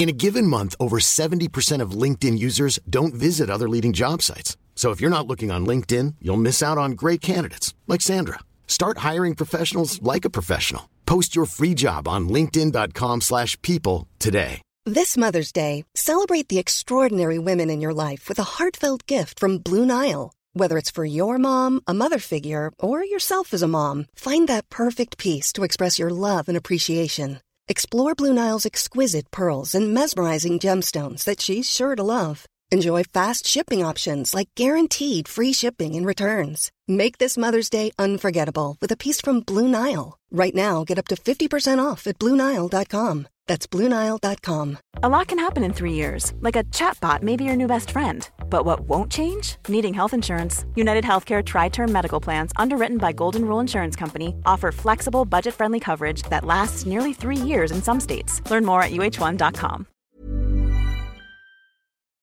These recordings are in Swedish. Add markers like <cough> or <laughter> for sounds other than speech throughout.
In a given month, over 70% of LinkedIn users don't visit other leading job sites. So if you're not looking on LinkedIn, you'll miss out on great candidates like Sandra. Start hiring professionals like a professional. Post your free job on linkedin.com/people today. This Mother's Day, celebrate the extraordinary women in your life with a heartfelt gift from Blue Nile. Whether it's for your mom, a mother figure, or yourself as a mom, find that perfect piece to express your love and appreciation. Explore Blue Nile's exquisite pearls and mesmerizing gemstones that she's sure to love. Enjoy fast shipping options like guaranteed free shipping and returns. Make this Mother's Day unforgettable with a piece from Blue Nile. Right now, get up to 50% off at BlueNile.com. That's BlueNile.com. A lot can happen in three years, like a chatbot may be your new best friend. But what won't change? Needing health insurance. United Healthcare Tri Term Medical Plans, underwritten by Golden Rule Insurance Company, offer flexible, budget friendly coverage that lasts nearly three years in some states. Learn more at uh1.com.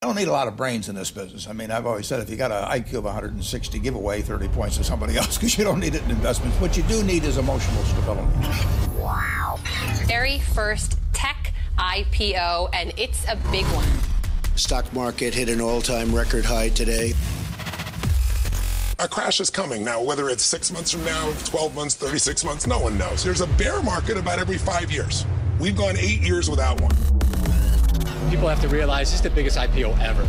I don't need a lot of brains in this business. I mean, I've always said if you got an IQ of 160, give away 30 points to somebody else <laughs> because you don't need it in investments. What you do need is emotional stability. Wow. Very first tech IPO, and it's a big one. Stock market hit an all-time record high today. A crash is coming. Now, whether it's six months from now, 12 months, 36 months, no one knows. There's a bear market about every five years. We've gone eight years without one. People have to realize this is the biggest IPO ever.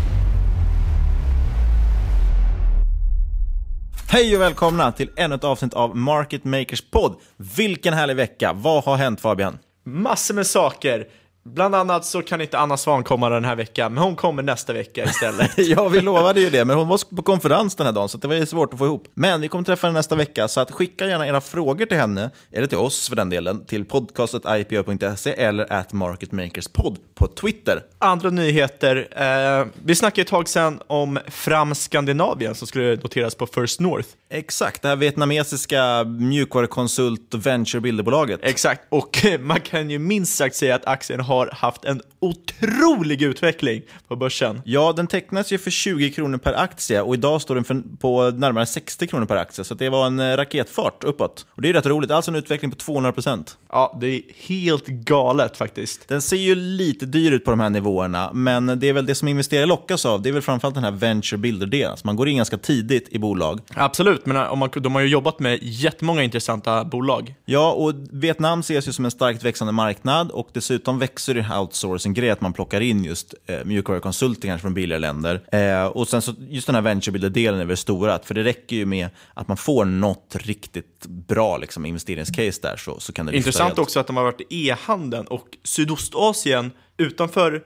Hej och välkomna till ännu ett avsnitt av Market Makers podd. Vilken härlig vecka! Vad har hänt Fabian? Massor med saker. Bland annat så kan inte Anna Svan komma den här veckan, men hon kommer nästa vecka istället. <laughs> ja, vi lovade ju det, men hon var på konferens den här dagen, så det var ju svårt att få ihop. Men vi kommer träffa henne nästa vecka, så att skicka gärna era frågor till henne, eller till oss för den delen, till podcastet.ipo.se eller at marketmakerspod på Twitter. Andra nyheter. Eh, vi snackade ett tag sedan om Fram Skandinavien som skulle noteras på First North. Exakt, det här vietnamesiska mjukvarukonsult venture-bilderbolaget. Exakt, och <laughs> man kan ju minst sagt säga att aktien har haft en otrolig utveckling på börsen. Ja, den tecknas ju för 20 kronor per aktie och idag står den för, på närmare 60 kronor per aktie, så det var en eh, raketfart uppåt. Och det är rätt roligt, alltså en utveckling på 200 procent. Ja, det är helt galet faktiskt. Den ser ju lite dyr ut på de här nivåerna, men det är väl det som investerare lockas av, det är väl framförallt den här venture builder-delen. Man går in ganska tidigt i bolag. Absolut, men om man, de har ju jobbat med jättemånga intressanta bolag. Ja, och Vietnam ses ju som en starkt växande marknad och dessutom växer det outsourcing-grej att man plockar in just eh, mjukvarukonsulter från billigare länder. Eh, och sen så just den här venture-builder-delen är väl stora, för det räcker ju med att man får något riktigt bra liksom, investeringscase där så, så kan det Intressant helt. också att de har varit e-handeln och Sydostasien utanför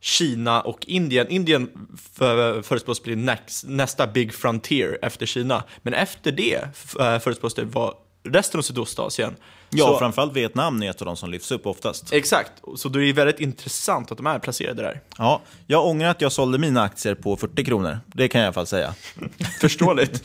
Kina och Indien. Indien för, förutspås bli näst, nästa big frontier efter Kina. Men efter det eh, förutspås det vara resten av Sydostasien. Ja, Så- framförallt Vietnam är ett av de som lyfts upp oftast. Exakt, så det är väldigt intressant att de är placerade där. Ja, jag ångrar att jag sålde mina aktier på 40 kronor. Det kan jag i alla fall säga. <laughs> Förståeligt.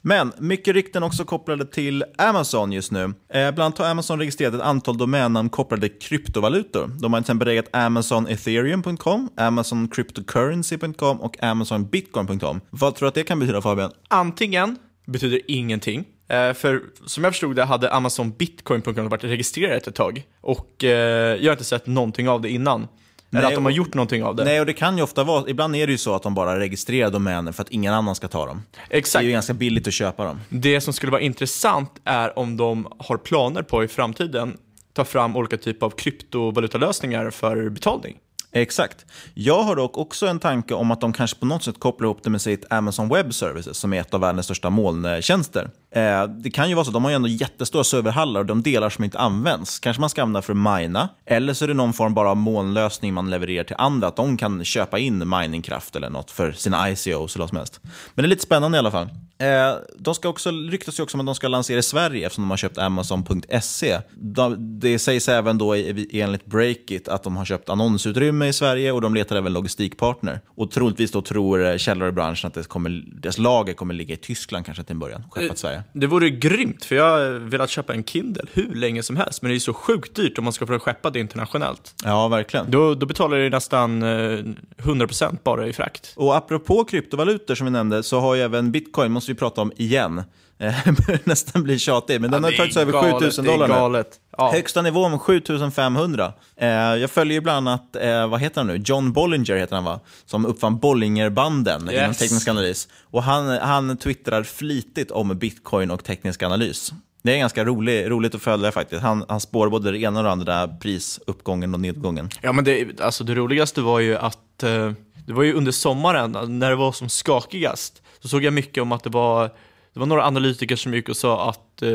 Men mycket rykten också kopplade till Amazon just nu. Eh, bland annat har Amazon registrerat ett antal domännamn kopplade till kryptovalutor. De har till exempel reggat amazonethereum.com, amazoncryptocurrency.com och amazonbitcoin.com. Vad tror du att det kan betyda Fabian? Antingen betyder ingenting, för som jag förstod det hade Amazon Bitcoin.com varit registrerat ett tag och eh, jag har inte sett någonting av det innan. Eller Nej, att de har gjort någonting av det. Nej, och det kan ju ofta vara, ibland är det ju så att de bara registrerar domäner för att ingen annan ska ta dem. Exakt. Det är ju ganska billigt att köpa dem. Det som skulle vara intressant är om de har planer på i framtiden ta fram olika typer av kryptovalutalösningar för betalning. Exakt. Jag har dock också en tanke om att de kanske på något sätt kopplar ihop det med sitt Amazon Web Services som är ett av världens största molntjänster. Eh, det kan ju vara så, att de har ju ändå jättestora serverhallar och de delar som inte används. Kanske man ska använda för att mina, eller så är det någon form bara av molnlösning man levererar till andra, att de kan köpa in miningkraft eller något för sina ICOs eller vad som helst. Men det är lite spännande i alla fall. Eh, de ska också, ryktas ju också om att de ska lansera i Sverige eftersom de har köpt Amazon.se. De, det sägs även då enligt Breakit att de har köpt annonsutrymme i Sverige och de letar även logistikpartner. Och troligtvis då tror eh, källor i branschen att det kommer, deras lager kommer ligga i Tyskland kanske till en början, skeppat till Sverige. Det vore grymt, för jag har velat köpa en Kindle hur länge som helst, men det är så sjukt dyrt om man ska få skeppa det internationellt. Ja, verkligen. Då, då betalar du nästan eh, 100% bara i frakt. Och apropå kryptovalutor som vi nämnde så har ju även bitcoin, måste vi prata om igen. <laughs> Eh, börjar nästan bli tjatig, men den har det är tagits över galet, 7000 det är dollar galet. Ja. Högsta nivån 7500. Eh, jag följer ju bland annat, eh, vad heter han nu? John Bollinger heter han va? Som uppfann Bollingerbanden inom Yes. teknisk analys. Och han, han twittrar flitigt om bitcoin och teknisk analys. Det är ganska rolig, roligt att följa faktiskt. Han, han spår både det ena och det andra, prisuppgången och nedgången. Ja, men det, alltså det roligaste var ju att eh, det var ju under sommaren när det var som skakigast. Så såg jag mycket om att det var, det var några analytiker som gick och sa att eh,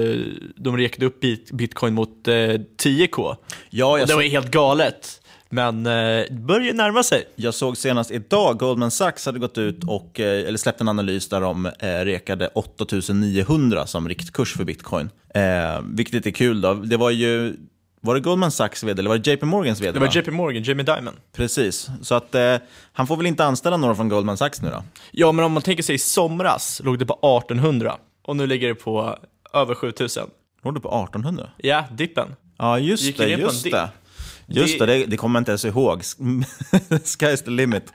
de räknade upp bit, bitcoin mot eh, 10k. Ja, det så- var helt galet. Men eh, börjar närma sig. Jag såg senast idag, Goldman Sachs hade gått ut och eh, eller släppt en analys där de eh, rekade 8900 som riktkurs för bitcoin. Eh, vilket är kul då. Det var ju, var det Goldman Sachs vd eller var det JP Morgans vd? Det var va? JP Morgan, Jamie Dimon. Precis, så att eh, han får väl inte anställa några från Goldman Sachs nu då? Ja, men om man tänker sig i somras låg det på 1800 och nu ligger det på över 7000. Låg det på 1800? Ja, dippen. Ja, just Gick det, just det. Just det, Det- det, kommer jag inte ens ihåg. <laughs> Sky's the limit.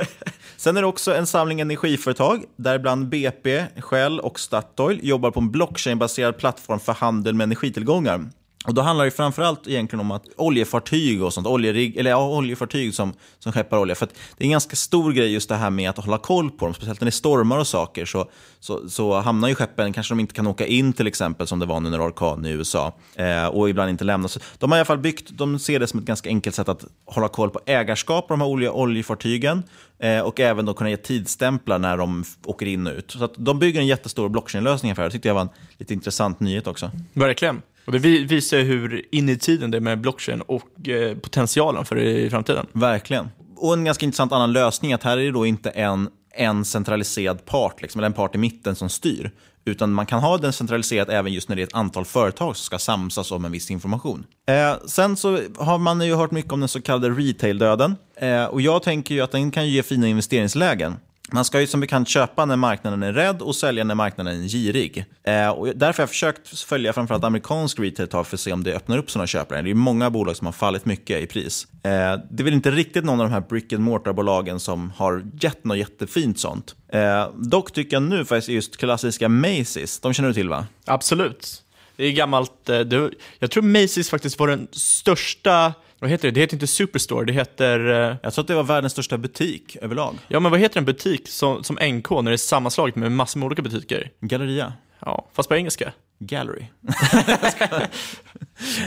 <laughs> Sen är det också en samling energiföretag, däribland BP, Shell och Statoil jobbar på en blockchainbaserad plattform för handel med energitillgångar. Och då handlar det framförallt egentligen om att oljefartyg och sånt, oljerig, eller ja, oljefartyg som, som skeppar olja. För att det är en ganska stor grej just det här med att hålla koll på dem, speciellt när det är stormar och saker. Så, så, så hamnar ju skeppen, kanske de inte kan åka in till exempel, som det var nu när orkan i USA. Eh, och ibland inte lämnas. De har i alla fall byggt, de ser det som ett ganska enkelt sätt att hålla koll på ägarskap på de här olje, oljefartygen. Eh, och även då kunna ge tidsstämplar när de åker in och ut. Så att de bygger en jättestor blockchain-lösning för det. Det tyckte jag var en lite intressant nyhet också. Verkligen. Och det visar hur in i tiden det är med blockchain och eh, potentialen för det i framtiden. Verkligen. Och en ganska intressant annan lösning, att här är det då inte en, en centraliserad part, liksom, eller en part i mitten som styr. Utan man kan ha den centraliserat även just när det är ett antal företag som ska samsas om en viss information. Eh, sen så har man ju hört mycket om den så kallade retail-döden. Eh, och jag tänker ju att den kan ge fina investeringslägen. Man ska ju som bekant köpa när marknaden är rädd och sälja när marknaden är girig. Eh, och därför har jag försökt följa framförallt amerikansk retail ett tag för att se om det öppnar upp sådana köpare. Det är många bolag som har fallit mycket i pris. Eh, det är väl inte riktigt någon av de här brick and mortar-bolagen som har gett något jättefint sånt. Eh, dock tycker jag nu faktiskt just klassiska Macy's, de känner du till va? Absolut. Det är gammalt. eh, Det, jag tror Macy's faktiskt var den största, vad heter det? Det heter inte Superstore, det heter... eh, Jag tror att det var världens största butik överlag. Ja, men vad heter en butik som, som NK när det är sammanslaget med massor med olika butiker? Galleria. Ja, fast på engelska. Gallery. <laughs>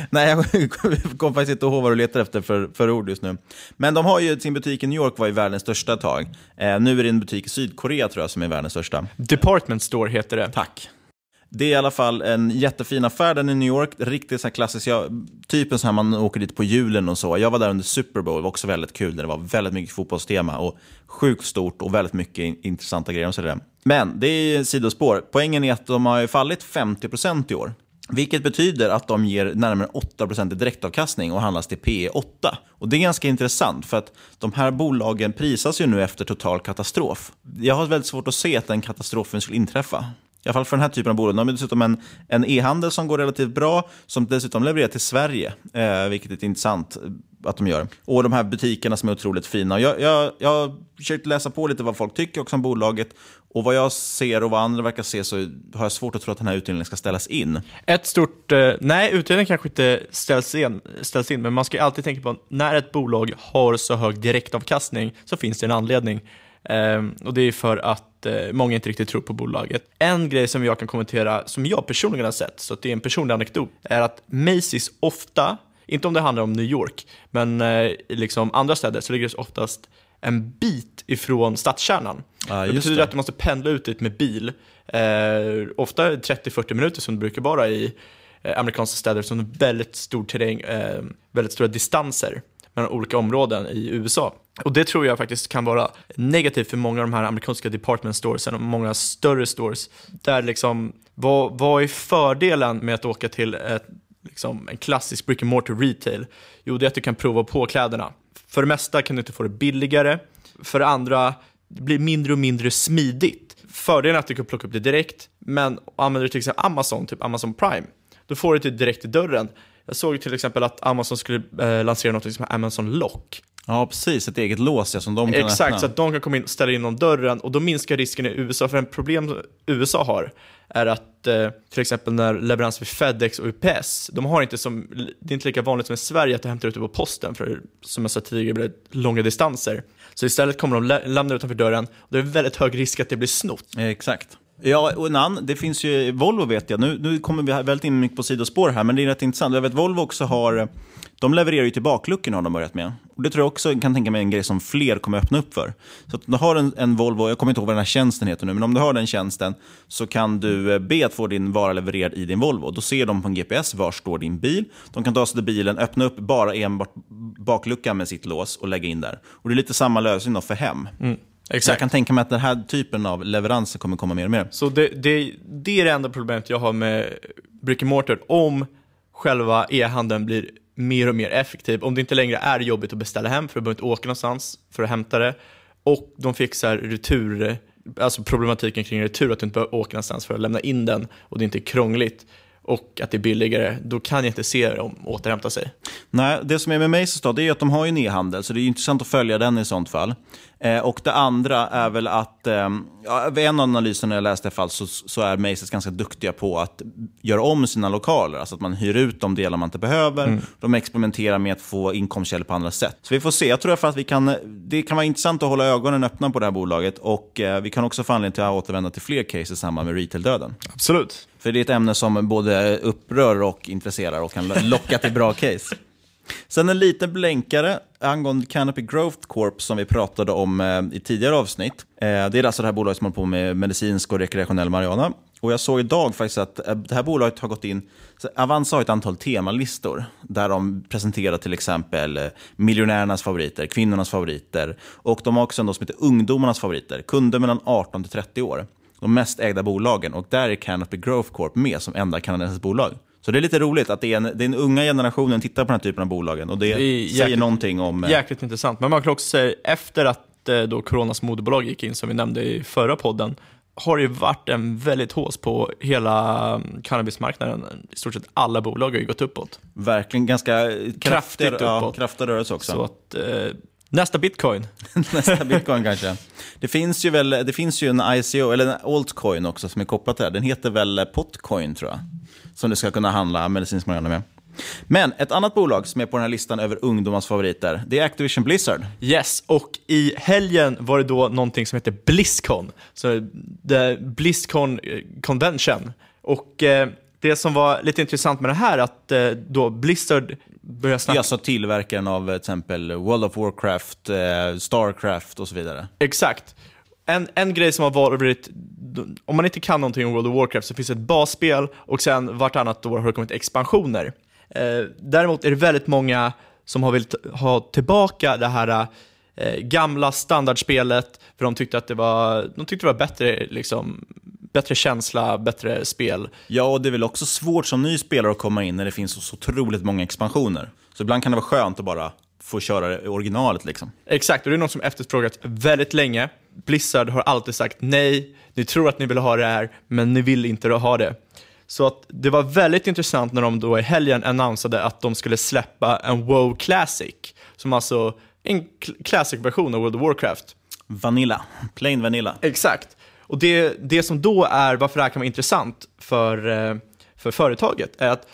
Nej, jag <laughs> kommer faktiskt inte ihåg vad du letar efter för, för ord just nu. Men de har ju sin butik i New York var ju världens största ett tag. Eh, nu är det en butik i Sydkorea tror jag som är världens största. Department Store heter det. Tack. Det är i alla fall en jättefin affär, den i New York. Riktigt så här klassisk, ja, typen så här man åker dit på julen och så. Jag var där under Super Bowl, det var också väldigt kul. Där det var väldigt mycket fotbollstema och sjukt stort och väldigt mycket intressanta grejer. Och så där. Men det är sidospår. Poängen är att de har ju fallit 50% i år. Vilket betyder att de ger närmare 8% i direktavkastning och handlas till P 8. Och Det är ganska intressant för att de här bolagen prisas ju nu efter total katastrof. Jag har väldigt svårt att se att den katastrofen skulle inträffa. I alla fall för den här typen av bolag. De har dessutom en, en e-handel som går relativt bra, som dessutom levererar till Sverige, eh, vilket är intressant eh, att de gör. Och de här butikerna som är otroligt fina. Jag, jag, jag har försökt läsa på lite vad folk tycker också om bolaget. Och vad jag ser och vad andra verkar se så har jag svårt att tro att den här utdelningen ska ställas in. Ett stort, eh, nej utdelningen kanske inte ställs in, ställs in, men man ska alltid tänka på att när ett bolag har så hög direktavkastning så finns det en anledning. Eh, och det är för att eh, många inte riktigt tror på bolaget. En grej som jag kan kommentera, som jag personligen har sett, så att det är en personlig anekdot, är att Macy's ofta, inte om det handlar om New York, men eh, i liksom andra städer så ligger det oftast en bit ifrån stadskärnan. Ja, det betyder det. att du måste pendla ut dit med bil. Eh, ofta 30-40 minuter som det brukar vara i eh, amerikanska städer som har väldigt stor terräng, eh, väldigt stora distanser mellan olika områden i USA. Och det tror jag faktiskt kan vara negativt för många av de här amerikanska department storesen och många större stores. Där liksom, vad, vad är fördelen med att åka till ett, liksom, en klassisk brick and mortar retail? Jo, det är att du kan prova på kläderna. För det mesta kan du inte få det billigare. För det andra, det blir mindre och mindre smidigt. Fördelen är att du kan plocka upp det direkt, men använder du till exempel Amazon, typ Amazon Prime, då får du det direkt i dörren. Jag såg till exempel att Amazon skulle eh, lansera något som heter Amazon Lock. Ja, precis. Ett eget lås ja, som de kan Exakt, öppna. så att de kan komma in och ställa in om dörren och då minskar risken i USA. För en problem USA har är att eh, till exempel när leverans vid Fedex och UPS, de har inte som, det är inte lika vanligt som i Sverige att du hämtar ut det på posten för som jag sa tidigare blir det långa distanser. Så istället kommer de lä- lämna utanför dörren och det är väldigt hög risk att det blir snott. Exakt. Ja, och en annan, det finns ju Volvo vet jag, nu, nu kommer vi väldigt in mycket på sidospår här, men det är rätt intressant. Jag vet Volvo också har, de levererar ju till bakluckorna har de börjat med. Och det tror jag också kan tänka mig en grej som fler kommer öppna upp för. Så att om du har en, en Volvo, jag kommer inte ihåg vad den här tjänsten heter nu, men om du har den tjänsten så kan du eh, be att få din vara levererad i din Volvo. Då ser de på en GPS var står din bil. De kan ta sig till bilen, öppna upp bara enbart bakluckan med sitt lås och lägga in där. Och det är lite samma lösning då för hem. Mm. Så jag kan tänka mig att den här typen av leveranser kommer komma mer och mer. Så det, det, det är det enda problemet jag har med brick and mortar. Om själva e-handeln blir mer och mer effektiv, om det inte längre är jobbigt att beställa hem för att behöver inte åka någonstans för att hämta det och de fixar retur, alltså problematiken kring retur, att du inte behöver åka någonstans för att lämna in den och det inte är krångligt och att det är billigare, då kan jag inte se dem återhämta sig. Nej, det som är med Macy's då, det är att de har ju en e-handel, så det är intressant att följa den i sånt fall. Eh, och det andra är väl att, eh, vid en av analyserna jag läste i fall, så, så är Macy's ganska duktiga på att göra om sina lokaler. Alltså att man hyr ut de delar man inte behöver. Mm. De experimenterar med att få inkomstkällor på andra sätt. Så vi får se. Jag tror för att vi kan, det kan vara intressant att hålla ögonen öppna på det här bolaget. Och eh, vi kan också få anledning till att återvända till fler case i samband med retail-döden. Absolut. För det är ett ämne som både upprör och intresserar och kan locka till bra case. Sen en liten blänkare angående Canopy Growth Corp som vi pratade om eh, i tidigare avsnitt. Eh, det är alltså det här bolaget som håller på med medicinsk och rekreationell marijuana. Och jag såg idag faktiskt att eh, det här bolaget har gått in, Avanza har ett antal temalistor där de presenterar till exempel eh, miljonärernas favoriter, kvinnornas favoriter och de har också en som heter ungdomarnas favoriter, kunder mellan 18 till 30 år. De mest ägda bolagen och där är Canopy Growth Corp med som enda kanadensiskt bolag. Så det är lite roligt att det är en, den unga generationen tittar på den här typen av bolagen och det, Det är säger jäkligt- någonting om... eh, Jäkligt intressant. Men man kan också säga, efter att eh, då Coronas moderbolag gick in, som vi nämnde i förra podden, har det varit en väldigt hås på hela mm, cannabismarknaden. I stort sett alla bolag har ju gått uppåt. Verkligen ganska Kraftigt kraftig, ja, uppåt. kraftig rörelse också. Så att, eh, nästa bitcoin. <laughs> Nästa bitcoin kanske. Det finns ju väl, det finns ju en ICO, eller en altcoin också som är kopplad till det här. Den heter väl Potcoin tror jag. Som du ska kunna handla medicinsk marijuana med. Men ett annat bolag som är på den här listan över ungdomars favoriter, det är Activision Blizzard. Yes, och i helgen var det då någonting som heter Blizzcon. Så the Blizzcon eh, Convention. Och eh, det som var lite intressant med det här att eh, då Blizzard är snacka... alltså tillverkaren av till exempel World of Warcraft, eh, Starcraft och så vidare. Exakt. En, en grej som har varit, om man inte kan någonting om World of Warcraft så finns det ett basspel och sen vartannat år har det kommit expansioner. Eh, däremot är det väldigt många som har velat ha tillbaka det här eh, gamla standardspelet för de tyckte att det var, de tyckte det var bättre, liksom, bättre känsla, bättre spel. Ja, och det är väl också svårt som ny spelare att komma in när det finns så, otroligt många expansioner. Så ibland kan det vara skönt att bara få köra i originalet liksom. Exakt, och det är något som efterfrågats väldigt länge. Blizzard har alltid sagt nej, ni tror att ni vill ha det här, men ni vill inte ha det. Så att det var väldigt intressant när de då i helgen annonsade att de skulle släppa en WoW Classic, som alltså en cl- classic-version av World of Warcraft. Vanilla, plain vanilla. Exakt. Och det, det som då är, varför det här kan vara intressant för, eh, för företaget, är att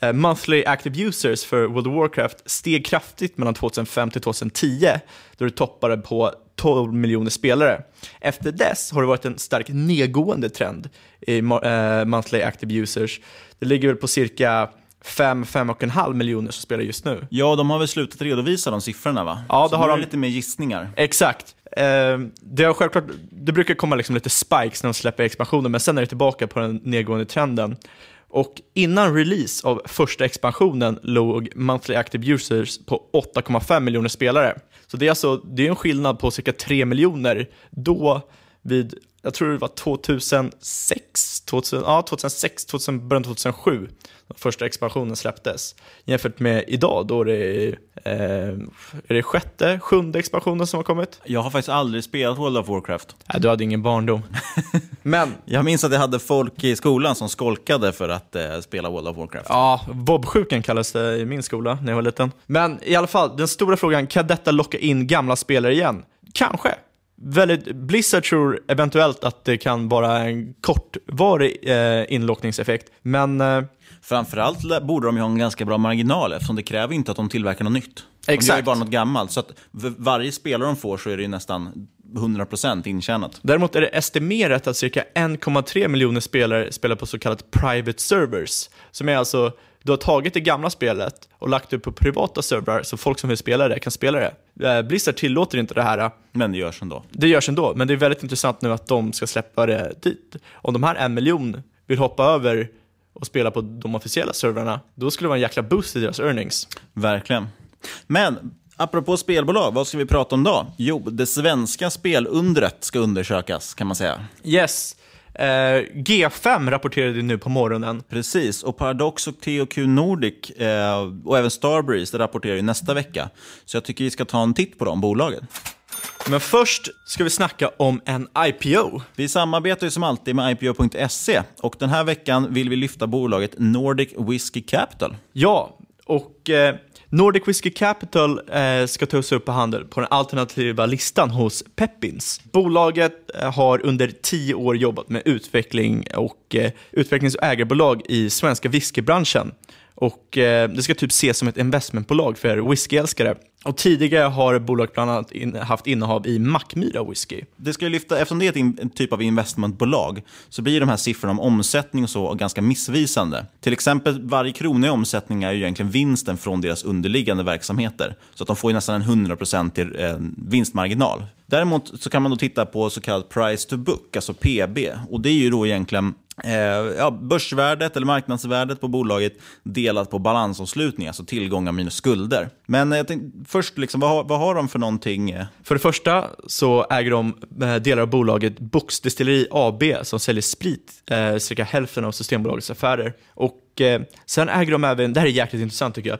eh, monthly active users för World of Warcraft steg kraftigt mellan 2005 till 2010, då det toppade på 12 miljoner spelare. Efter dess har det varit en starkt nedgående trend i eh, monthly active users. Det ligger väl på cirka 5-5,5 miljoner som spelar just nu. Ja, de har väl slutat redovisa de siffrorna va? Ja, det Så har nu är de. lite mer gissningar. Exakt. Eh, det, har självklart, det brukar komma liksom lite spikes när de släpper expansioner, men sen är det tillbaka på den nedgående trenden. Och innan release av första expansionen låg monthly active users på 8,5 miljoner spelare. Så det är alltså det är en skillnad på cirka 3 miljoner då vid, jag tror det var 2006, 2000, ja, 2006, 2000, början 2007 första expansionen släpptes. Jämfört med idag då det är, eh, är det sjätte, sjunde expansionen som har kommit. Jag har faktiskt aldrig spelat World of Warcraft. Nej, du hade ingen barndom. <laughs> Men jag minns att jag hade folk i skolan som skolkade för att eh, spela World of Warcraft. Ja, Vobsjukan kallades det i min skola när jag var liten. Men i alla fall, den stora frågan, kan detta locka in gamla spelare igen? Kanske väldigt, Blizzard tror eventuellt att det kan vara en kortvarig eh, inlockningseffekt, men eh, Framförallt borde de ju ha en ganska bra marginal eftersom det kräver inte att de tillverkar något nytt. De Exakt. gör ju bara något gammalt. Så att varje spelare de får så är det ju nästan 100% intjänat. Däremot är det estimerat att cirka 1,3 miljoner spelare spelar på så kallat private servers. Som är alltså, du har tagit det gamla spelet och lagt det på privata servrar så folk som vill spela det kan spela det. Eh, Blizzard tillåter inte det här. Men det görs ändå. Det görs ändå, men det är väldigt intressant nu att de ska släppa det dit. Om de här en miljon vill hoppa över och spela på de officiella servrarna, då skulle det vara en jäkla boost i deras earnings. Verkligen. Men apropå spelbolag, vad ska vi prata om då? Jo, det svenska spelundret ska undersökas kan man säga. Yes. Uh, G5 rapporterade nu på morgonen. Precis, och Paradox och THQ Nordic uh, och även Starbreeze rapporterar ju nästa vecka. Så jag tycker vi ska ta en titt på de bolagen. Men först ska vi snacka om en IPO. Vi samarbetar ju som alltid med IPO.se och den här veckan vill vi lyfta bolaget Nordic Whiskey Capital. Ja, och eh, Nordic Whiskey Capital eh, ska tas upp på handel på den alternativa listan hos Peppins. Bolaget eh, har under tio år jobbat med utveckling och eh, utvecklings och ägarbolag i svenska whiskybranschen. Och eh, det ska typ ses som ett investmentbolag för whiskyälskare. Och tidigare har bolaget bland annat in, haft innehav i Mackmyra whisky. Det ska lyfta, eftersom det är en typ av investmentbolag så blir de här siffrorna om omsättning och så ganska missvisande. Till exempel varje krona i omsättning är ju egentligen vinsten från deras underliggande verksamheter. Så att de får ju nästan en 100% eh, vinstmarginal. Däremot så kan man då titta på så kallad price to book, alltså PB. Och det är ju då egentligen eh, ja, börsvärdet eller marknadsvärdet på bolaget delat på balansomslutning, alltså tillgångar minus skulder. Men jag tänkte, först, liksom, vad, har, vad har de för någonting? Eh? För det första så äger de eh, delar av bolaget Boxdestilleri AB som säljer sprit, eh, cirka hälften av Systembolagets affärer. Och eh, sen äger de även, det här är jäkligt intressant tycker jag,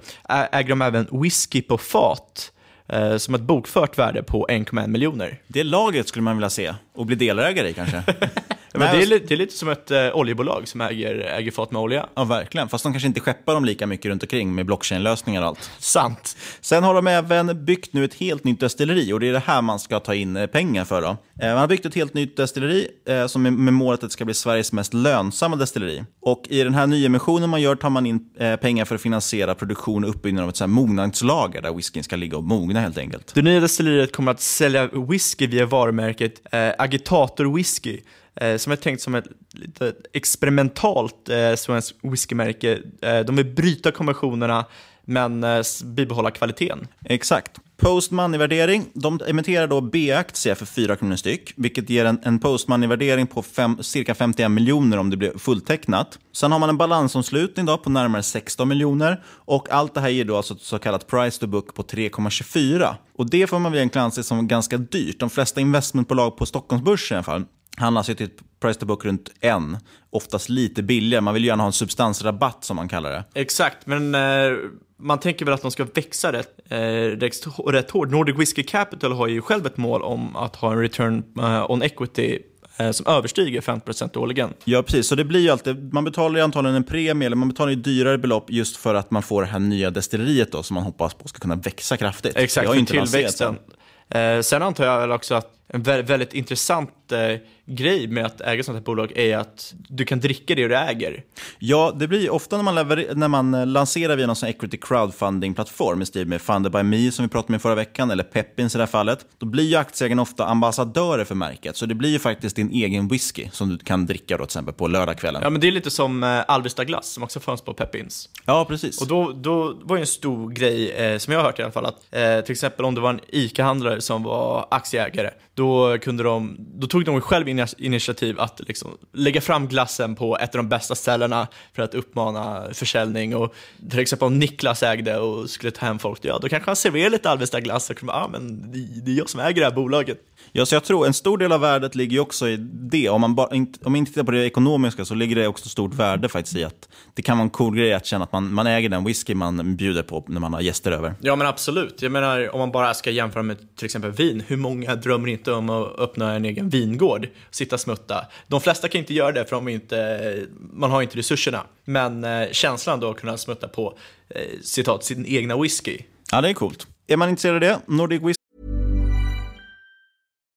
äger de även whisky på fat eh, som ett bokfört värde på 1,1 miljoner. Det lagret skulle man vilja se och bli delägare i kanske. <laughs> Men det, är, det är lite som ett eh, oljebolag som äger, äger fat med olja. Ja, verkligen. Fast de kanske inte skeppar dem lika mycket runt omkring med blockchain-lösningar och allt. Sant. Sen har de även byggt nu ett helt nytt destilleri och det är det här man ska ta in eh, pengar för. Då. Eh, man har byggt ett helt nytt destilleri eh, som med målet att det ska bli Sveriges mest lönsamma destilleri. Och i den här nyemissionen man gör tar man in pengar för att finansiera produktion och uppbyggnad av ett så här mognadslager där whiskyn ska ligga och mogna helt enkelt. Det nya destilleriet kommer att sälja whisky via varumärket eh, Agitator Whisky eh, som är tänkt som ett lite experimentalt eh, svenskt whiskymärke. Eh, de vill bryta konventionerna men eh, bibehålla kvaliteten. Exakt. Post money-värdering. De emitterar då B-aktier för 4 kronor styck, vilket ger en, en post money-värdering på fem, cirka 51 miljoner om det blir fulltecknat. Sen har man en balansomslutning då på närmare 16 miljoner och allt det här ger då alltså ett så kallat price to book på 3,24. Och det får man väl egentligen anse som ganska dyrt. De flesta investmentbolag på Stockholmsbörsen i alla fall ju till ett price to book runt en. Oftast lite billigare. Man vill gärna ha en substansrabatt som man kallar det. Exakt, men eh, man tänker väl att de ska växa rätt, eh, rätt, rätt hårt. Nordic Whiskey Capital har ju själv ett mål om att ha en return eh, on equity eh, som överstiger 50% årligen. Ja, precis. Så det blir ju alltid, man betalar ju antagligen en premie, eller man betalar ju dyrare belopp just för att man får det här nya destilleriet då, som man hoppas på ska kunna växa kraftigt. Exakt, för tillväxten. Eh, sen antar jag också att en väldigt intressant grej med att äga sånt här bolag är att du kan dricka det du äger. Ja, det blir ofta när man, när man eh, lanserar via någon sån equity crowdfunding-plattform i stil med Funded by Me som vi pratade med förra veckan, eller Peppins i det här fallet. Då blir ju aktieägarna ofta ambassadörer för märket, så det blir ju faktiskt din egen whisky som du kan dricka då, till exempel på lördagskvällen. Ja, men det är lite som eh, Alvesta glass som också fanns på Peppins. Ja, precis. Och då, då var det en stor grej, eh, som jag har hört i alla fall, att eh, till exempel om det var en ICA-handlare som var aktieägare, då kunde de, då tog tog de själv initiativ att liksom lägga fram glassen på ett av de bästa ställena för att uppmana försäljning. Och till exempel om Niklas ägde och skulle ta hem folk, ja då kanske han serverar lite Alvesta-glass och ah, men det är jag som äger det här bolaget. Ja, så jag tror en stor del av värdet ligger också i det. Om man, bara, om man inte tittar på det ekonomiska så ligger det också stort värde faktiskt i att det kan vara en cool grej att känna att man, man äger den whisky man bjuder på när man har gäster över. Ja, men absolut. Jag menar, om man bara ska jämföra med till exempel vin, hur många drömmer inte om att öppna en egen vingård, sitta och smutta? De flesta kan inte göra det för de inte, man har inte resurserna. Men eh, känslan då att kunna smutta på, eh, citat, sin egna whisky. Ja, det är coolt. Är man intresserad av det, Nordic Whisky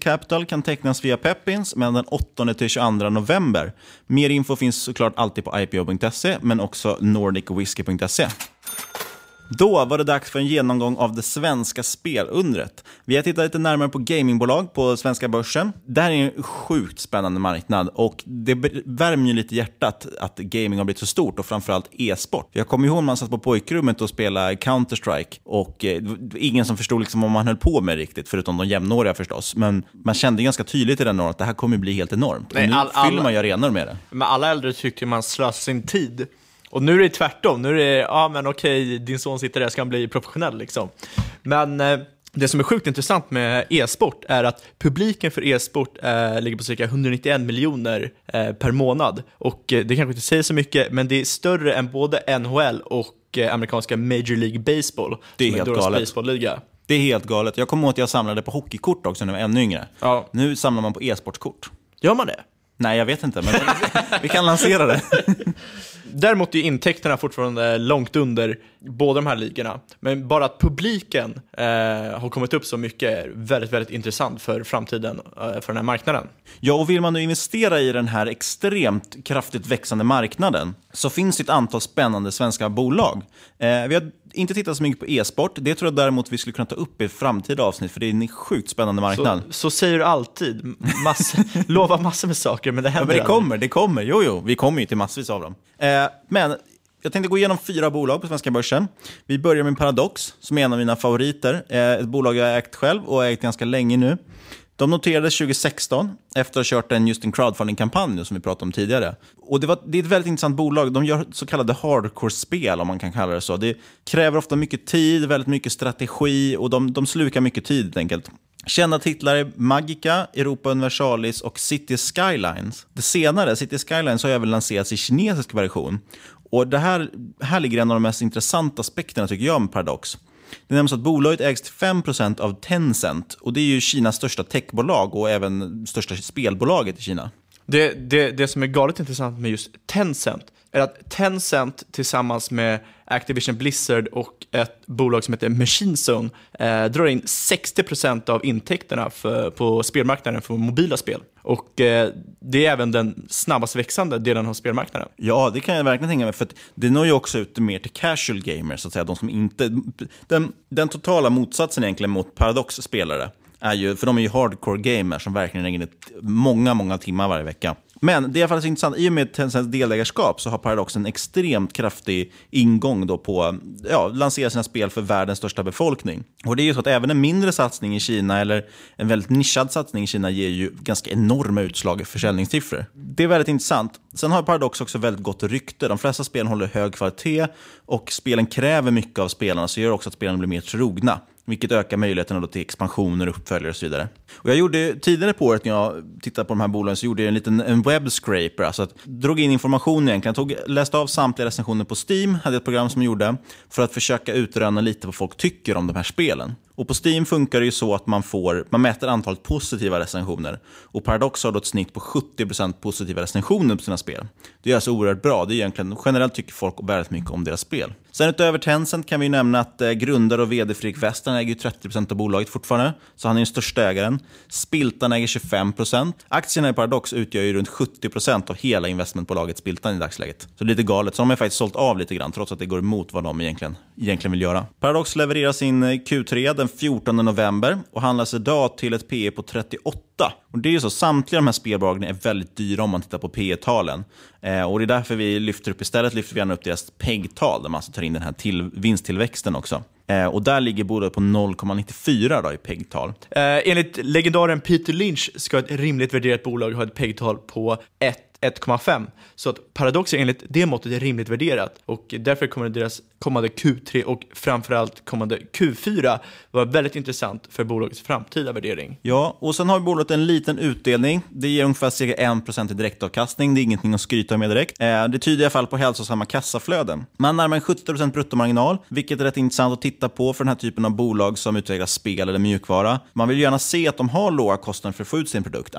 Capital kan tecknas via Peppins mellan den 8 till 22 november. Mer info finns såklart alltid på ipo.se, men också nordicwhisky.se. Då var det dags för en genomgång av det svenska spelundret. Vi har tittat lite närmare på gamingbolag på svenska börsen. Det här är en sjukt spännande marknad och det värmer ju lite hjärtat att gaming har blivit så stort och framförallt e-sport. Jag kommer ihåg när man satt på pojkrummet och spelade Counter-Strike och eh, ingen som förstod liksom vad man höll på med riktigt, förutom de jämnåriga förstås. Men man kände ganska tydligt i den åren att det här kommer bli helt enormt. Nej, nu all, fyller man ju arenor med det. Men alla äldre tyckte man slösade sin tid och nu är det tvärtom, nu är det, ja men okej, din son sitter där, ska han bli professionell liksom. Men eh, det som är sjukt intressant med e-sport är att publiken för e-sport eh, ligger på cirka 191 miljoner eh, per månad. Och eh, det kanske inte säger så mycket, men det är större än både NHL och eh, amerikanska Major League Baseball. Det är helt är galet. Liga. Det är helt galet. Jag kommer ihåg att jag samlade på hockeykort också när jag var ännu yngre. Ja. Nu samlar man på e-sportkort. Gör man det? Nej, jag vet inte, men vi kan lansera det. <laughs> Däremot är intäkterna fortfarande långt under båda de här ligorna. Men bara att publiken eh, har kommit upp så mycket är väldigt, väldigt intressant för framtiden eh, för den här marknaden. Ja, och vill man nu investera i den här extremt kraftigt växande marknaden så finns det ett antal spännande svenska bolag. Eh, vi har inte tittat så mycket på e-sport. Det tror jag däremot vi skulle kunna ta upp i framtida avsnitt, för det är en sjukt spännande marknad. Så, så säger du alltid. Mass, <laughs> lovar massor med saker, men det händer Ja, men det aldrig. kommer, det kommer. Jo, jo, vi kommer ju till massvis av dem. Eh, men jag tänkte gå igenom fyra bolag på svenska börsen. Vi börjar med Paradox, som är en av mina favoriter. Eh, ett bolag jag har ägt själv och har ägt ganska länge nu. De noterades 2016 efter att ha kört en, just en crowdfunding-kampanj som vi pratade om tidigare. Och det, var, det är ett väldigt intressant bolag. De gör så kallade hardcore-spel, om man kan kalla det så. Det kräver ofta mycket tid, väldigt mycket strategi och de, de slukar mycket tid helt enkelt. Kända titlar är Magica, Europa Universalis och City Skylines. Det senare, City Skylines, har även lanserats i kinesisk version. Och det här, här ligger en av de mest intressanta aspekterna tycker jag med Paradox. Det nämns att bolaget ägs till 5% av Tencent och det är ju Kinas största techbolag och även största spelbolaget i Kina. Det, det, det som är galet intressant med just Tencent är att Tencent tillsammans med Activision Blizzard och ett bolag som heter Machine Zone eh, drar in 60% av intäkterna för, på spelmarknaden för mobila spel. Och eh, det är även den snabbast växande delen av spelmarknaden. Ja, det kan jag verkligen tänka mig. För att det når ju också ut mer till casual gamers, så att säga. De som inte... Den, den totala motsatsen egentligen mot Paradox-spelare är ju, för de är ju hardcore gamers som verkligen lägger ner många, många timmar varje vecka. Men det är i alla fall så intressant, i och med Tencents delägarskap så har Paradox en extremt kraftig ingång då på ja, lansera sina spel för världens största befolkning. Och det är ju så att även en mindre satsning i Kina eller en väldigt nischad satsning i Kina ger ju ganska enorma utslag i försäljningssiffror. Det är väldigt intressant. Sen har Paradox också väldigt gott rykte. De flesta spelen håller hög kvalitet och spelen kräver mycket av spelarna så gör också att spelarna blir mer trogna vilket ökar möjligheterna då till expansioner, uppföljare och så vidare. Och jag gjorde, tidigare på året när jag tittade på de här bolagen så gjorde jag en liten en web scraper, alltså att drog in information egentligen. Jag tog, läste av samtliga recensioner på Steam, hade ett program som jag gjorde, för att försöka utröna lite vad folk tycker om de här spelen. Och på Steam funkar det ju så att man, får, man mäter antalet positiva recensioner. Och Paradox har då ett snitt på 70% positiva recensioner på sina spel. Det är alltså oerhört bra. Det är egentligen, generellt tycker folk väldigt mycket om deras spel. Sen utöver Tencent kan vi nämna att eh, grundare och vd Fredrik Western äger ju 30% av bolaget fortfarande. Så han är den största ägaren. Spiltan äger 25%. Aktierna i Paradox utgör ju runt 70% av hela investmentbolaget Spiltan i dagsläget. Så det är lite galet. Så de har faktiskt sålt av lite grann, trots att det går emot vad de egentligen, egentligen vill göra. Paradox levererar sin eh, Q3 den 14 november och handlas idag till ett PE på 38. Och det är ju så, samtliga de här spelbolagen är väldigt dyra om man tittar på PE-talen eh, och det är därför vi lyfter upp, istället lyfter vi gärna upp deras PEG-tal, där man alltså tar in den här till, vinsttillväxten också. Eh, och där ligger bolaget på 0,94 då i PEG-tal. Eh, enligt legendaren Peter Lynch ska ett rimligt värderat bolag ha ett PEG-tal på 1 1,5. Så att Paradox är enligt det måttet är rimligt värderat och därför kommer deras kommande Q3 och framförallt kommande Q4 var väldigt intressant för bolagets framtida värdering. Ja, och sen har bolaget en liten utdelning. Det ger ungefär cirka 1% i direktavkastning. Det är ingenting att skryta med direkt. Eh, det tyder i alla fall på hälsosamma kassaflöden. Man närmar en 70% bruttomarginal, vilket är rätt intressant att titta på för den här typen av bolag som utvecklar spel eller mjukvara. Man vill gärna se att de har låga kostnader för att få ut sin produkt.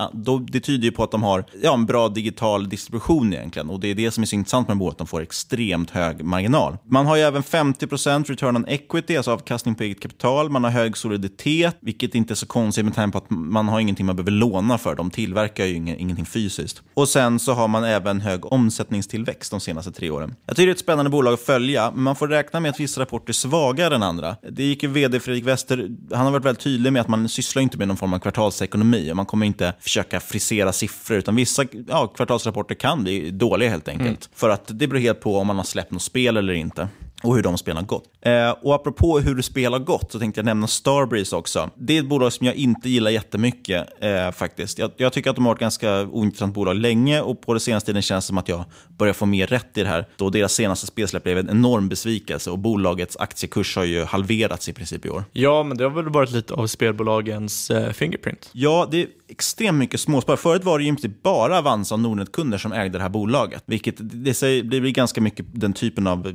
Det tyder ju på att de har ja, en bra digital distribution egentligen. Och Det är det som är så intressant med bolaget, att de får extremt hög marginal. Man har ju även 50% return on equity, alltså avkastning på eget kapital. Man har hög soliditet, vilket inte är så konstigt med tanke på att man har ingenting man behöver låna för. De tillverkar ju ing- ingenting fysiskt. Och sen så har man även hög omsättningstillväxt de senaste tre åren. Jag tycker det är ett spännande bolag att följa, men man får räkna med att vissa rapporter är svagare än andra. Det gick ju vd Fredrik Wester, han har varit väldigt tydlig med att man sysslar inte med någon form av kvartalsekonomi. och Man kommer inte försöka frisera siffror, utan vissa ja, kvartalsrapporter kan bli dåliga helt enkelt. Mm. För att det beror helt på om man har släppt något spel eller inte och hur de spelen har gått. Eh, och apropå hur spel har gått så tänkte jag nämna Starbreeze också. Det är ett bolag som jag inte gillar jättemycket eh, faktiskt. Jag, jag tycker att de har varit ett ganska ointressant bolag länge och på den senaste tiden känns det som att jag börjar få mer rätt i det här. Då deras senaste spelsläpp blev en enorm besvikelse och bolagets aktiekurs har ju halverats i princip i år. Ja, men det har väl varit lite av spelbolagens eh, fingerprint. Ja, det är extremt mycket småspelare. Förut var det ju inte bara Avanza och Nordnet-kunder som ägde det här bolaget. Vilket det, det blir ganska mycket den typen av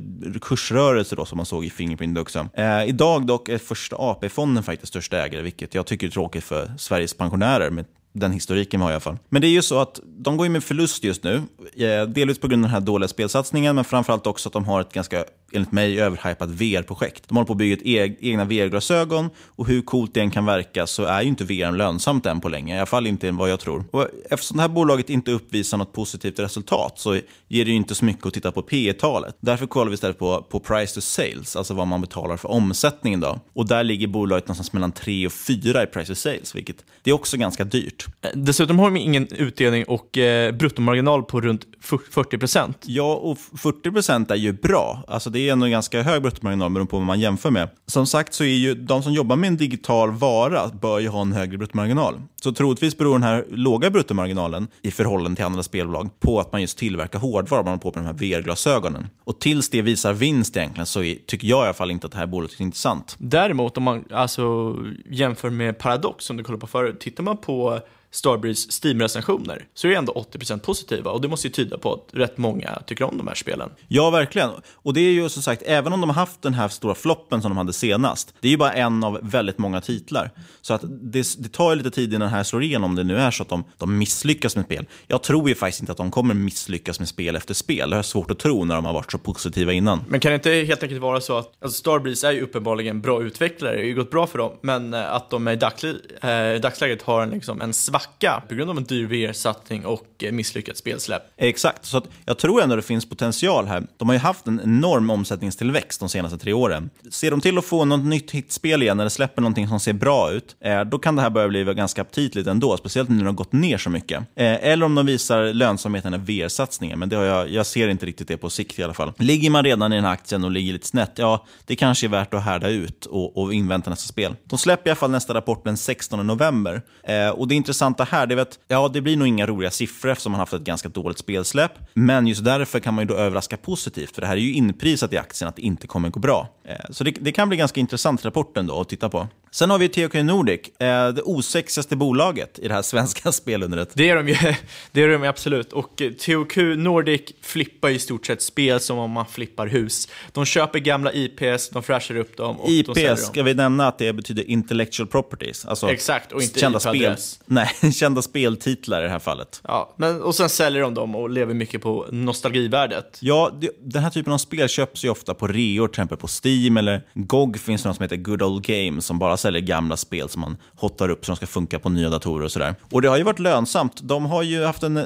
kursrörelse då som man såg i Fingerprint också. Eh, idag dock är första AP-fonden faktiskt största ägare, vilket jag tycker är tråkigt för Sveriges pensionärer med den historiken vi har i alla fall. Men det är ju så att de går ju med förlust just nu. Eh, delvis på grund av den här dåliga spelsatsningen, men framförallt också att de har ett ganska enligt mig, överhypat VR-projekt. De håller på att bygga ett e egna VR-glasögon och hur coolt det än kan verka så är ju inte VR lönsamt än på länge. I alla fall inte vad jag tror. Och eftersom det här bolaget inte uppvisar något positivt resultat så ger det ju inte så mycket att titta på P talet Därför kollar vi istället på, på price to sales, alltså vad man betalar för omsättningen. Då. Och där ligger bolaget någonstans mellan 3 och 4 i price to sales, vilket det är också ganska dyrt. Dessutom har de ingen utdelning och eh, bruttomarginal på runt 40% Ja, och 40% är ju bra. Alltså det är ändå en ganska hög bruttomarginal beroende på vad man jämför med. Som sagt så är ju de som jobbar med en digital vara bör ju ha en högre bruttomarginal. Så troligtvis beror den här låga bruttomarginalen i förhållande till andra spelbolag på att man just tillverkar hårdvara, man har på med de här VR-glasögonen. Och tills det visar vinst egentligen så tycker jag i alla fall inte att det här bolaget är intressant. Däremot om man alltså jämför med Paradox som du kollade på förut, tittar man på Starbreeze Steam-recensioner så är det ändå 80% positiva och det måste ju tyda på att rätt många tycker om de här spelen. Ja, verkligen. Och det är ju som sagt, även om de har haft den här stora floppen som de hade senast, det är ju bara en av väldigt många titlar. Så att det, det tar lite tid innan den här slår igenom, om det nu är så att de, de misslyckas med spel. Jag tror ju faktiskt inte att de kommer misslyckas med spel efter spel. Det har jag svårt att tro när de har varit så positiva innan. Men kan det inte helt enkelt vara så att alltså Starbreeze är ju uppenbarligen bra utvecklare, det har ju gått bra för dem, men eh, att de i eh, dagsläget har en, liksom, en svacka svacka på grund av en dyr VR-satsning och misslyckat spelsläpp. Exakt, så jag tror ändå det finns potential här. De har ju haft en enorm omsättningstillväxt de senaste tre åren. Ser de till att få något nytt hitspel igen eller släpper någonting som ser bra ut, eh, då kan det här börja bli ganska aptitligt ändå, speciellt när de har gått ner så mycket. Eh, eller om de visar lönsamheten i VR-satsningen, men det har jag, jag ser inte riktigt det på sikt i alla fall. Ligger man redan i den här aktien och ligger lite snett, ja, det kanske är värt att härda ut och, och invänta nästa spel. De släpper i alla fall nästa rapport den 16 november. Eh, och det intressanta intressanta här, det är att ja, det blir nog inga roliga siffror eftersom man haft ett ganska dåligt spelsläpp. Men just därför kan man ju då överraska positivt, för det här är ju inprisat i aktien att det inte kommer gå bra. Eh, så det, det kan bli ganska intressant rapporten då att titta på. Sen har vi THQ Nordic, eh, det osexigaste bolaget i det här <laughs> svenska spelundret. Det är de ju, <laughs> det är de absolut. Och eh, THQ Nordic flippar i stort sett spel som om man flippar hus. De köper gamla IPs, de fräschar upp dem och IPs, de ska vi nämna att det betyder intellectual properties. Alltså Exakt, och inte kända spel, Nej, <laughs> kända speltitlar i det här fallet. Ja, men, och sen säljer de dem och lever mycket på nostalgivärdet. Ja, det, den här typen av spel köps ju ofta på reor, till exempel på Steam eller GOG finns det något som heter Good Old Games som bara säljer gamla spel som man hottar upp så de ska funka på nya datorer och sådär. Och det har ju varit lönsamt. De har ju haft en eh,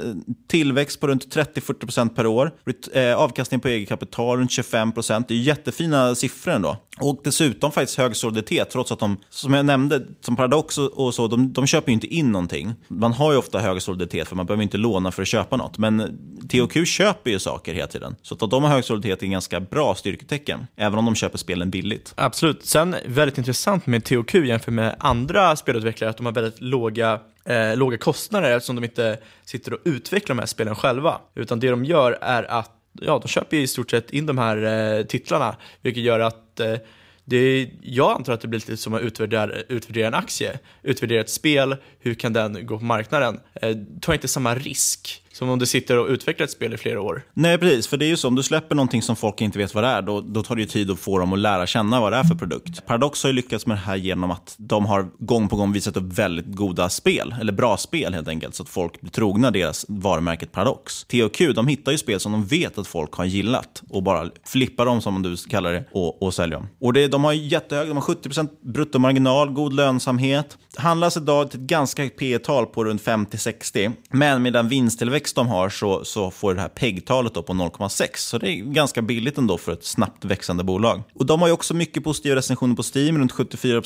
tillväxt på runt 30-40% per år. Eh, avkastning på eget kapital runt 25%. Det är jättefina siffror ändå. Och dessutom faktiskt hög soliditet, trots att de, som jag nämnde, som Paradox och så, de, de köper ju inte in någonting. Man har ju ofta hög soliditet, för man behöver inte låna för att köpa något. Men THQ köper ju saker hela tiden. Så att de har hög soliditet är en ganska bra styrketecken, även om de köper spelen billigt. Absolut. Sen väldigt intressant med THQ jämfört med andra spelutvecklare, att de har väldigt låga eh, låga kostnader eftersom de inte sitter och utvecklar de här spelen själva. Utan det de gör är att ja, de köper i stort sett in de här eh, titlarna, vilket gör att eh, det, jag antar att det blir lite som att utvärdera, utvärdera en aktie, utvärdera ett spel, hur kan den gå på marknaden? Eh, ta inte samma risk som om du sitter och utvecklar ett spel i flera år. Nej, precis. För det är ju så, om du släpper någonting som folk inte vet vad det är, då, då tar det ju tid att få dem att lära känna vad det är för produkt. Paradox har ju lyckats med det här genom att de har gång på gång visat upp väldigt goda spel, eller bra spel helt enkelt, så att folk blir trogna deras varumärket Paradox. THQ, de hittar ju spel som de vet att folk har gillat och bara flippar dem, som du kallar det, och, och säljer dem. Och det, de har jättehög, de har 70% bruttomarginal, god lönsamhet, handlas idag till ett ganska högt P tal på runt 50-60, men med den vinsttillväxt de har så, så får det här PEG-talet på 0,6. Så det är ganska billigt ändå för ett snabbt växande bolag. Och de har ju också mycket positiva recensioner på Steam, runt 74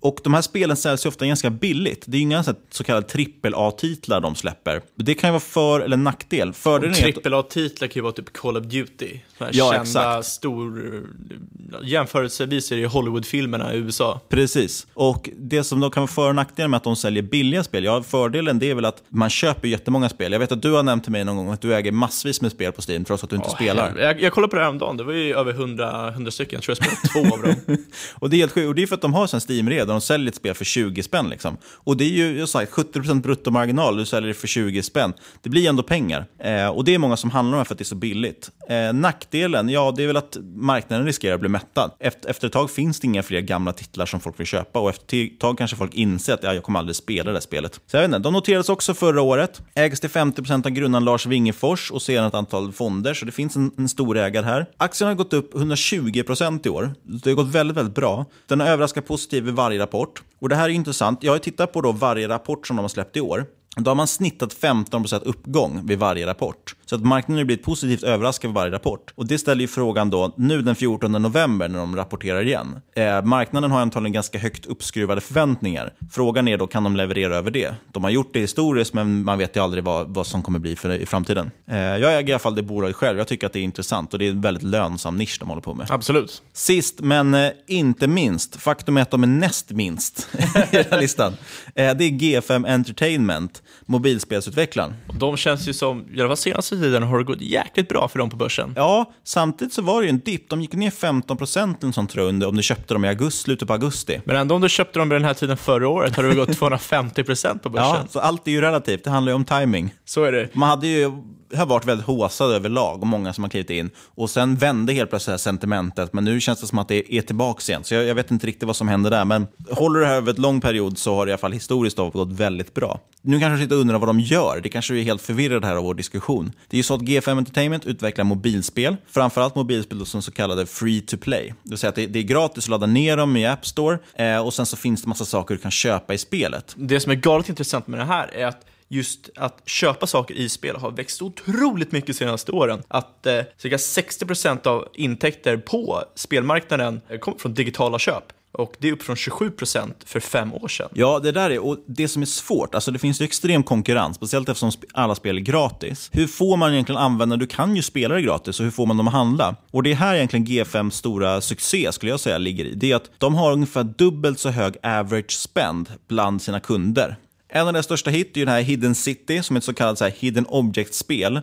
och de här spelen säljs ju ofta ganska billigt. Det är inga så, kallade trippel-A-titlar de släpper. Det kan ju vara för eller nackdel. Trippel-A-titlar kan ju vara typ Call of Duty. ja, kända, exakt. stor... Jämförelsevis är det Hollywood-filmerna i USA. Precis. Och det som då kan vara för och nackdel med att de säljer billiga spel, ja, fördelen det är väl att man köper jättemånga spel. Jag vet att du har nämnt till mig någon gång att du äger massvis med spel på Steam, trots att du inte oh, spelar. Jag, jag kollade på det här om dagen. det var ju över 100, 100 stycken. Jag tror jag spelade två av dem. <laughs> och det är helt sjukt, och det är för att de har en Steam-red där de säljer ett spel för 20 spänn. Liksom. Och det är ju jag sagt, 70% bruttomarginal, du säljer det för 20 spänn. Det blir ändå pengar. Eh, och det är många som handlar om det för att det är så billigt. Eh, nackdelen, ja det är väl att marknaden riskerar att bli mättad. Efter, efter ett tag finns det inga fler gamla titlar som folk vill köpa och efter ett tag kanske folk inser att ja, jag kommer aldrig spela det här spelet. Så jag vet inte, de noterades också förra året. Ägs till 50% av grundaren Lars Wingefors och sedan ett antal fonder, så det finns en, en stor ägare här. Aktien har gått upp 120% i år. Det har gått väldigt, väldigt bra. Den har överraskat positivt i varje rapport. Och det här är intressant. Jag har tittat på då varje rapport som de har släppt i år. Då har man snittat 15% uppgång vid varje rapport. Så att marknaden har blivit positivt överraskad vid varje rapport. Och det ställer ju frågan då, nu den 14 november när de rapporterar igen. Eh, marknaden har antagligen ganska högt uppskruvade förväntningar. Frågan är då, kan de leverera över det? De har gjort det historiskt, men man vet ju aldrig vad, vad som kommer bli för i framtiden. Eh, jag äger i alla fall det bolaget själv. Jag tycker att det är intressant och det är en väldigt lönsam nisch de håller på med. Absolut. Sist, men eh, inte minst, faktum är att de är näst minst <laughs> i den här listan. Eh, det är G5 Entertainment, mobilspelsutvecklaren. Och de känns ju som, i alla fall senaste tiden har det gått jäkligt bra för dem på börsen. Ja, samtidigt så var det ju en dipp. De gick ner 15 procent om du köpte dem i augusti, slutet på augusti. Men ändå om du köpte dem vid den här tiden förra året har det gått 250 procent på börsen. Ja, så allt är ju relativt. Det handlar ju om timing. Så är det. Man hade ju har varit väldigt håsad överlag och många som har klivit in. Och sen vände helt plötsligt sentimentet, men nu känns det som att det är tillbaka igen. Så jag, jag, vet inte riktigt vad som händer där, men håller det här över ett lång period så har det i alla fall historiskt gått väldigt bra. Nu kanske du undrar vad de gör. Det kanske är helt förvirrade här av vår diskussion. Det är ju så att G5 Entertainment utvecklar mobilspel, framförallt mobilspel som så kallade free to play. Det vill säga att det, det är gratis att ladda ner dem i App Store eh, och sen så finns det massa saker du kan köpa i spelet. Det som är galet intressant med det här är att just att köpa saker i spel har växt otroligt mycket de senaste åren. Att eh, cirka 60% av intäkter på spelmarknaden eh, kommer från digitala köp. Och det är upp från 27% för fem år sedan. Ja, det där är, och det som är svårt, alltså det finns ju extrem konkurrens, speciellt eftersom alla spel är gratis. Hur får man egentligen använda, du kan ju spela det gratis, och hur får man dem att handla? Och det är här egentligen G5 stora succé, skulle jag säga, ligger i. Det är att de har ungefär dubbelt så hög average spend bland sina kunder. En av deras största hit är den här Hidden City, som är ett så kallat så här, hidden object-spel.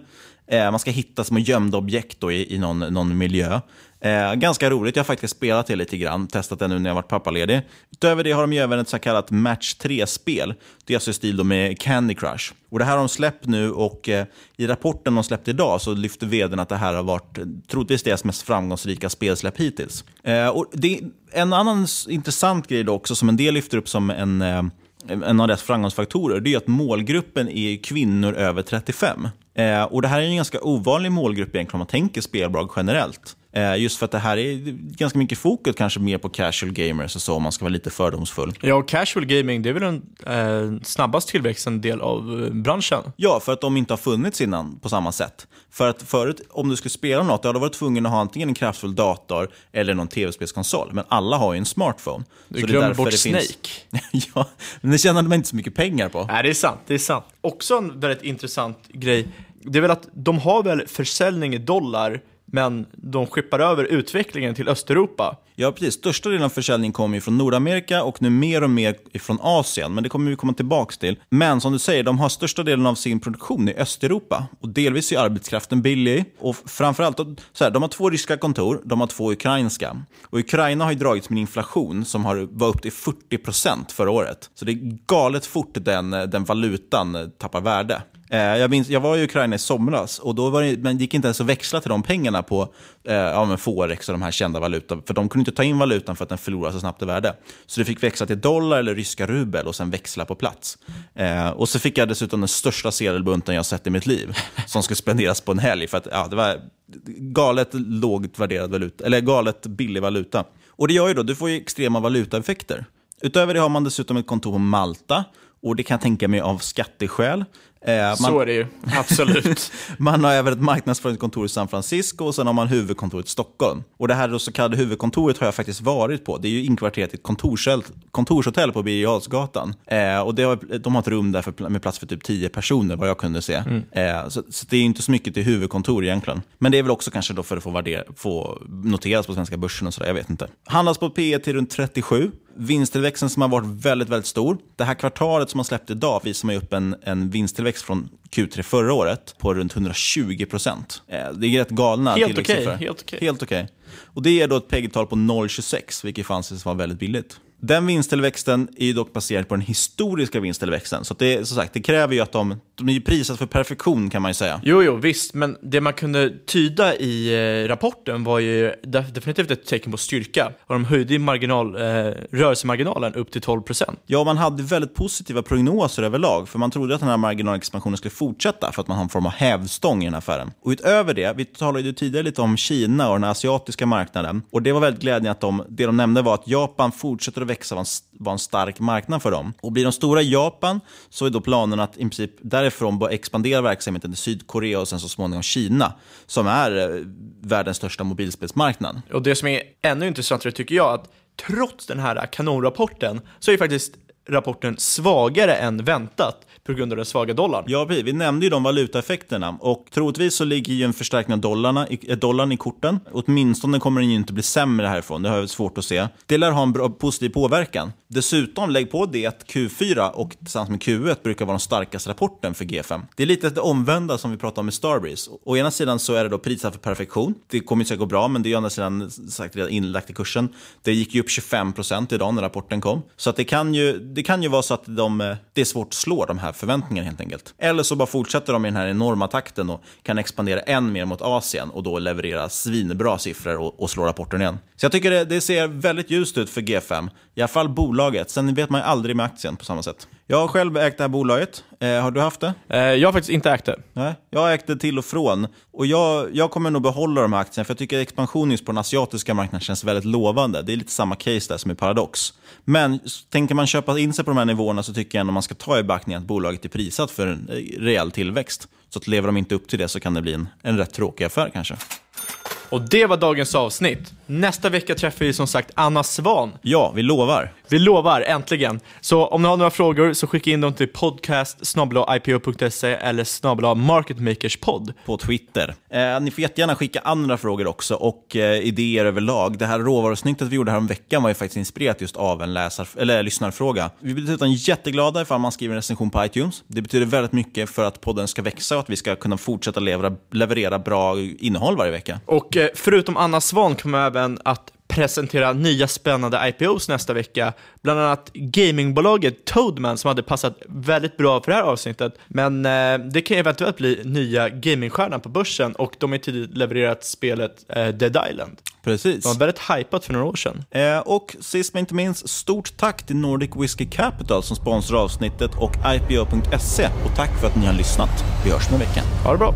Eh, man ska hitta små gömda objekt då i, i någon, någon miljö. Eh, ganska roligt, jag har faktiskt spelat det lite grann, testat det nu när jag varit pappaledig. Utöver det har de ju även ett så kallat Match 3-spel. Det är alltså i stil med Candy Crush. Och Det här har de släppt nu och eh, i rapporten de släppte idag så lyfter vdn att det här har varit eh, troligtvis deras mest framgångsrika spelsläpp hittills. Eh, och det, en annan intressant grej då också som en del lyfter upp som en eh, en av deras framgångsfaktorer det är att målgruppen är kvinnor över 35. Eh, och Det här är en ganska ovanlig målgrupp egentligen om man tänker spelbolag generellt. Eh, just för att det här är ganska mycket fokus kanske mer på casual gamers och så om man ska vara lite fördomsfull. Ja, casual gaming det är väl den eh, snabbast tillväxande del av eh, branschen? Ja, för att de inte har funnits innan på samma sätt. För att förut, om du skulle spela något, då hade du varit tvungen att ha antingen en kraftfull dator eller någon tv-spelskonsol. Men alla har ju en smartphone. Du så glömmer bort Snake. Finns... <laughs> ja, men det tjänade man inte så mycket pengar på. Nej, det är sant. Det är sant. Också en väldigt intressant grej, det är väl att de har väl försäljning i dollar men de skippar över utvecklingen till Östeuropa. Ja, precis. Största delen av försäljningen kommer från Nordamerika och nu mer och mer från Asien. Men det kommer vi komma tillbaka till. Men som du säger, de har största delen av sin produktion i Östeuropa. Och delvis är arbetskraften billig. Och framförallt, så här, de har två ryska kontor, de har två ukrainska. Och Ukraina har ju dragits med inflation som har, var upp till 40 procent förra året. Så det är galet fort den, den valutan tappar värde. Eh, jag, minns, jag var i Ukraina i somras och då var det, men gick inte ens att växla till de pengarna på eh, ja, men Forex och de här kända valutorna. För de kunde inte ta in valutan för att den förlorade så snabbt i värde. Så du fick växla till dollar eller ryska rubel och sen växla på plats. Eh, och så fick jag dessutom den största sedelbunten jag sett i mitt liv. <laughs> Som skulle spenderas på en helg. För att ja, det var galet lågt värderad valuta, eller galet billig valuta. Och det gör ju då, du får ju extrema valutaeffekter. Utöver det har man dessutom ett kontor på Malta och det kan jag tänka mig av skatteskäl. Eh, man, så är det ju, absolut. <laughs> man har även ett marknadsföringskontor i San Francisco och sen har man huvudkontoret i Stockholm. Och det här så kallade huvudkontoret har jag faktiskt varit på. Det är ju inkvarterat i ett kontorshotell på Birger. Eh, och har, de har ett rum där för, med plats för typ tio personer, vad jag kunde se. Mm. Eh, så, så, det är inte så mycket till huvudkontor egentligen. Men det är väl också kanske då för att få, värdera, få noteras på svenska börsen och sådär, jag vet inte. Handlas på P e till runt 37 vinsttillväxten som har varit väldigt, väldigt stor. Det här kvartalet som man släppt idag visar man upp en, en vinsttillväxt från Q3 förra året på runt 120 procent. Eh, det är rätt galna helt okej. Okay, helt okej. Okay. Helt okay. Och det är då ett PEG-tal på 0,26, vilket får anses vara väldigt billigt. Den vinsttillväxten är ju dock baserad på den historiska vinsttillväxten. Så det, som sagt, det kräver ju att de, de är ju prisat för perfektion kan man ju säga. Jo, jo, visst, men det man kunde tyda i eh, rapporten var ju definitivt ett tecken på styrka. Och de höjde marginal, eh, rörelsemarginalen upp till 12 procent. Ja, man hade väldigt positiva prognoser överlag, för man trodde att den här marginalexpansionen skulle fortsätta för att man har en form av hävstång i den här affären. Och utöver det, vi talade ju tidigare lite om Kina och den asiatiska marknaden. Och det var väldigt glädjande att de, det de nämnde var att Japan fortsätter att växa, vara en stark marknad för dem. Och blir de stora i Japan så är då planen att i princip därifrån börja expandera verksamheten till Sydkorea och sen så småningom Kina, som är eh, världens största mobilspelsmarknad. Och det som är ännu intressantare tycker jag, att trots den här kanonrapporten så är faktiskt rapporten svagare än väntat på grund av den svaga dollarn. Ja, vi nämnde ju de valutaeffekterna och troligtvis så ligger ju en förstärkning av dollarna, eh, dollarn i korten. Åtminstone kommer den ju inte bli sämre härifrån, det har jag svårt att se. Det lär ha en bra, positiv påverkan. Dessutom, lägg på det att Q4 och tillsammans med Q1 brukar vara den starkaste rapporten för G5. Det är lite det omvända som vi pratade om med Starbreeze. Å ena sidan så är det då prisat för perfektion. Det kommer inte att gå bra, men det är å andra sidan sagt redan inlagt i kursen. Det gick ju upp 25% idag när rapporten kom. Så att det, kan ju, det kan ju vara så att de, eh, det är svårt att slå de här förväntningarna helt enkelt. Eller så bara fortsätter de i den här enorma takten och kan expandera än mer mot Asien och då leverera svinbra siffror och, och slå rapporten igen. Så jag tycker det, det ser väldigt ljust ut för G5. I alla fall bolaget. Sen vet man ju aldrig med aktien på samma sätt. Jag har själv ägt det här bolaget. Eh, har du haft det? Eh, jag har faktiskt inte ägt det. Nej, jag har ägt det till och från. Och jag, jag kommer nog behålla de här aktierna, för jag tycker expansionen på den asiatiska marknaden känns väldigt lovande. Det är lite samma case där som i Paradox. Men tänker man köpa in sig på de här nivåerna så tycker jag ändå man ska ta i beaktning att bolaget är prisat för en eh, rejäl tillväxt. Så att lever de inte upp till det så kan det bli en, en rätt tråkig affär kanske. Och det var dagens avsnitt. Nästa vecka träffar vi som sagt Anna Svan. Ja, vi lovar. Vi lovar, äntligen. Så om ni har några frågor så skicka in dem till podcast ipo.se eller snabla marketmakerspod. På Twitter. Eh, ni får jättegärna skicka andra frågor också och eh, idéer överlag. Det här råvarusnittet vi gjorde här om veckan var ju faktiskt inspirerat just av en läsar, eller lyssnarfråga. Vi blir dessutom jätteglada ifall man skriver en recension på iTunes. Det betyder väldigt mycket för att podden ska växa och att vi ska kunna fortsätta leverera, leverera bra innehåll varje vecka. Och eh, förutom Anna Svan kommer även att presentera nya spännande IPOs nästa vecka. Bland annat gamingbolaget Toadman som hade passat väldigt bra för det här avsnittet. Men eh, det kan eventuellt bli nya gamingstjärnan på börsen och de har tidigt levererat spelet eh, Dead Island. Precis. De var väldigt hypat för några år sedan. Eh, och sist men inte minst, stort tack till Nordic Whiskey Capital som sponsrar avsnittet och IPO.se. Och tack för att ni har lyssnat. Vi hörs om en vecka. Ha det bra.